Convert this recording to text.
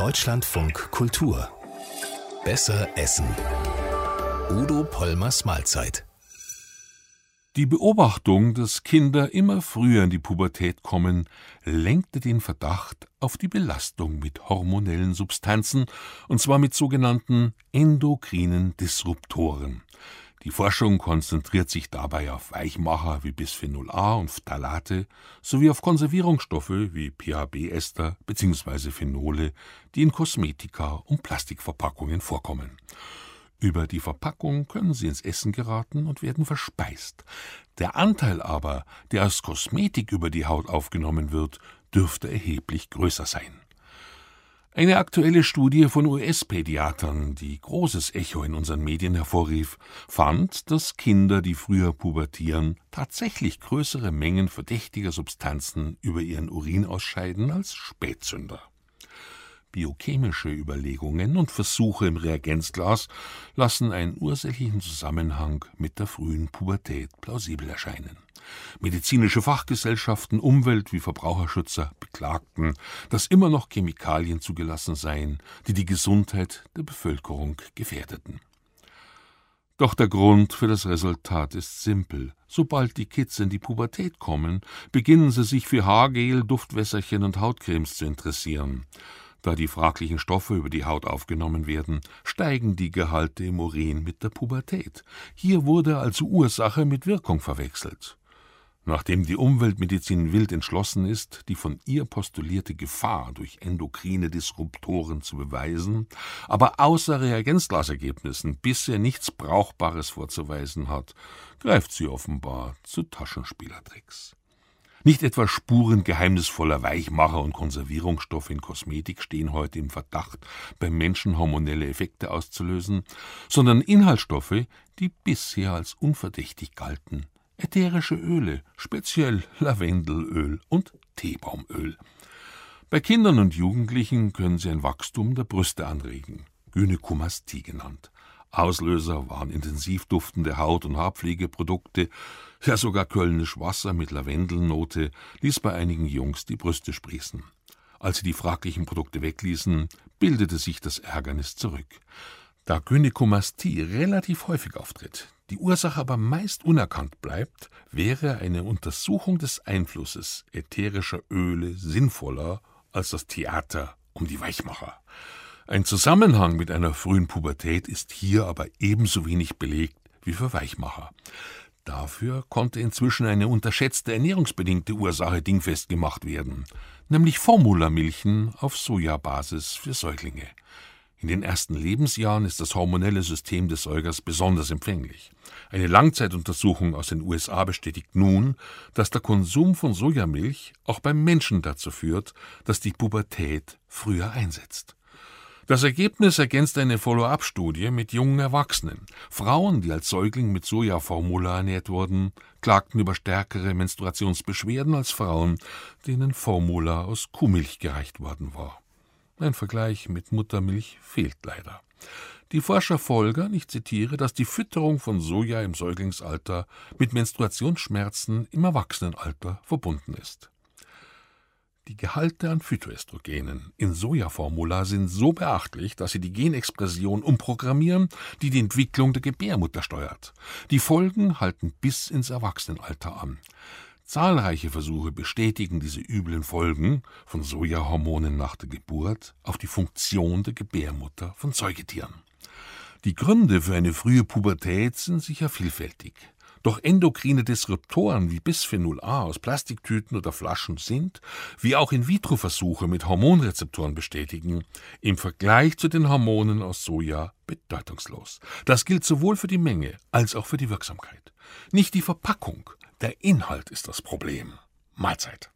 Deutschlandfunk Kultur. Besser essen. Udo Pollmers Mahlzeit. Die Beobachtung, dass Kinder immer früher in die Pubertät kommen, lenkte den Verdacht auf die Belastung mit hormonellen Substanzen, und zwar mit sogenannten endokrinen Disruptoren. Die Forschung konzentriert sich dabei auf Weichmacher wie Bisphenol A und Phthalate sowie auf Konservierungsstoffe wie PHB-Ester bzw. Phenole, die in Kosmetika und Plastikverpackungen vorkommen. Über die Verpackung können sie ins Essen geraten und werden verspeist. Der Anteil aber, der als Kosmetik über die Haut aufgenommen wird, dürfte erheblich größer sein. Eine aktuelle Studie von US-Pädiatern, die großes Echo in unseren Medien hervorrief, fand, dass Kinder, die früher pubertieren, tatsächlich größere Mengen verdächtiger Substanzen über ihren Urin ausscheiden als Spätzünder. Biochemische Überlegungen und Versuche im Reagenzglas lassen einen ursächlichen Zusammenhang mit der frühen Pubertät plausibel erscheinen. Medizinische Fachgesellschaften, Umwelt- wie Verbraucherschützer beklagten, dass immer noch Chemikalien zugelassen seien, die die Gesundheit der Bevölkerung gefährdeten. Doch der Grund für das Resultat ist simpel. Sobald die Kids in die Pubertät kommen, beginnen sie sich für Haargel, Duftwässerchen und Hautcremes zu interessieren. Da die fraglichen Stoffe über die Haut aufgenommen werden, steigen die Gehalte im Urin mit der Pubertät. Hier wurde also Ursache mit Wirkung verwechselt. Nachdem die Umweltmedizin wild entschlossen ist, die von ihr postulierte Gefahr durch endokrine Disruptoren zu beweisen, aber außer Reagenzglasergebnissen bisher nichts Brauchbares vorzuweisen hat, greift sie offenbar zu Taschenspielertricks. Nicht etwa Spuren geheimnisvoller Weichmacher und Konservierungsstoffe in Kosmetik stehen heute im Verdacht, beim Menschen hormonelle Effekte auszulösen, sondern Inhaltsstoffe, die bisher als unverdächtig galten ätherische Öle, speziell Lavendelöl und Teebaumöl. Bei Kindern und Jugendlichen können sie ein Wachstum der Brüste anregen, Gynäkomastie genannt. Auslöser waren intensiv duftende Haut- und Haarpflegeprodukte, ja sogar Kölnisch Wasser mit Lavendelnote ließ bei einigen Jungs die Brüste sprießen. Als sie die fraglichen Produkte wegließen, bildete sich das Ärgernis zurück. Da Gynäkomastie relativ häufig auftritt, die Ursache aber meist unerkannt bleibt, wäre eine Untersuchung des Einflusses ätherischer Öle sinnvoller als das Theater um die Weichmacher. Ein Zusammenhang mit einer frühen Pubertät ist hier aber ebenso wenig belegt wie für Weichmacher. Dafür konnte inzwischen eine unterschätzte ernährungsbedingte Ursache dingfest gemacht werden, nämlich Formulamilchen auf Sojabasis für Säuglinge. In den ersten Lebensjahren ist das hormonelle System des Säugers besonders empfänglich. Eine Langzeituntersuchung aus den USA bestätigt nun, dass der Konsum von Sojamilch auch beim Menschen dazu führt, dass die Pubertät früher einsetzt. Das Ergebnis ergänzt eine Follow-up-Studie mit jungen Erwachsenen. Frauen, die als Säugling mit Sojaformula ernährt wurden, klagten über stärkere Menstruationsbeschwerden als Frauen, denen Formula aus Kuhmilch gereicht worden war. Ein Vergleich mit Muttermilch fehlt leider. Die Forscher folgern, ich zitiere, dass die Fütterung von Soja im Säuglingsalter mit Menstruationsschmerzen im Erwachsenenalter verbunden ist. Die Gehalte an Phytoestrogenen in Sojaformula sind so beachtlich, dass sie die Genexpression umprogrammieren, die die Entwicklung der Gebärmutter steuert. Die Folgen halten bis ins Erwachsenenalter an. Zahlreiche Versuche bestätigen diese üblen Folgen von Sojahormonen nach der Geburt auf die Funktion der Gebärmutter von Säugetieren. Die Gründe für eine frühe Pubertät sind sicher vielfältig. Doch endokrine Disruptoren wie Bisphenol A aus Plastiktüten oder Flaschen sind, wie auch In-vitro-Versuche mit Hormonrezeptoren bestätigen, im Vergleich zu den Hormonen aus Soja bedeutungslos. Das gilt sowohl für die Menge als auch für die Wirksamkeit. Nicht die Verpackung, der Inhalt ist das Problem. Mahlzeit.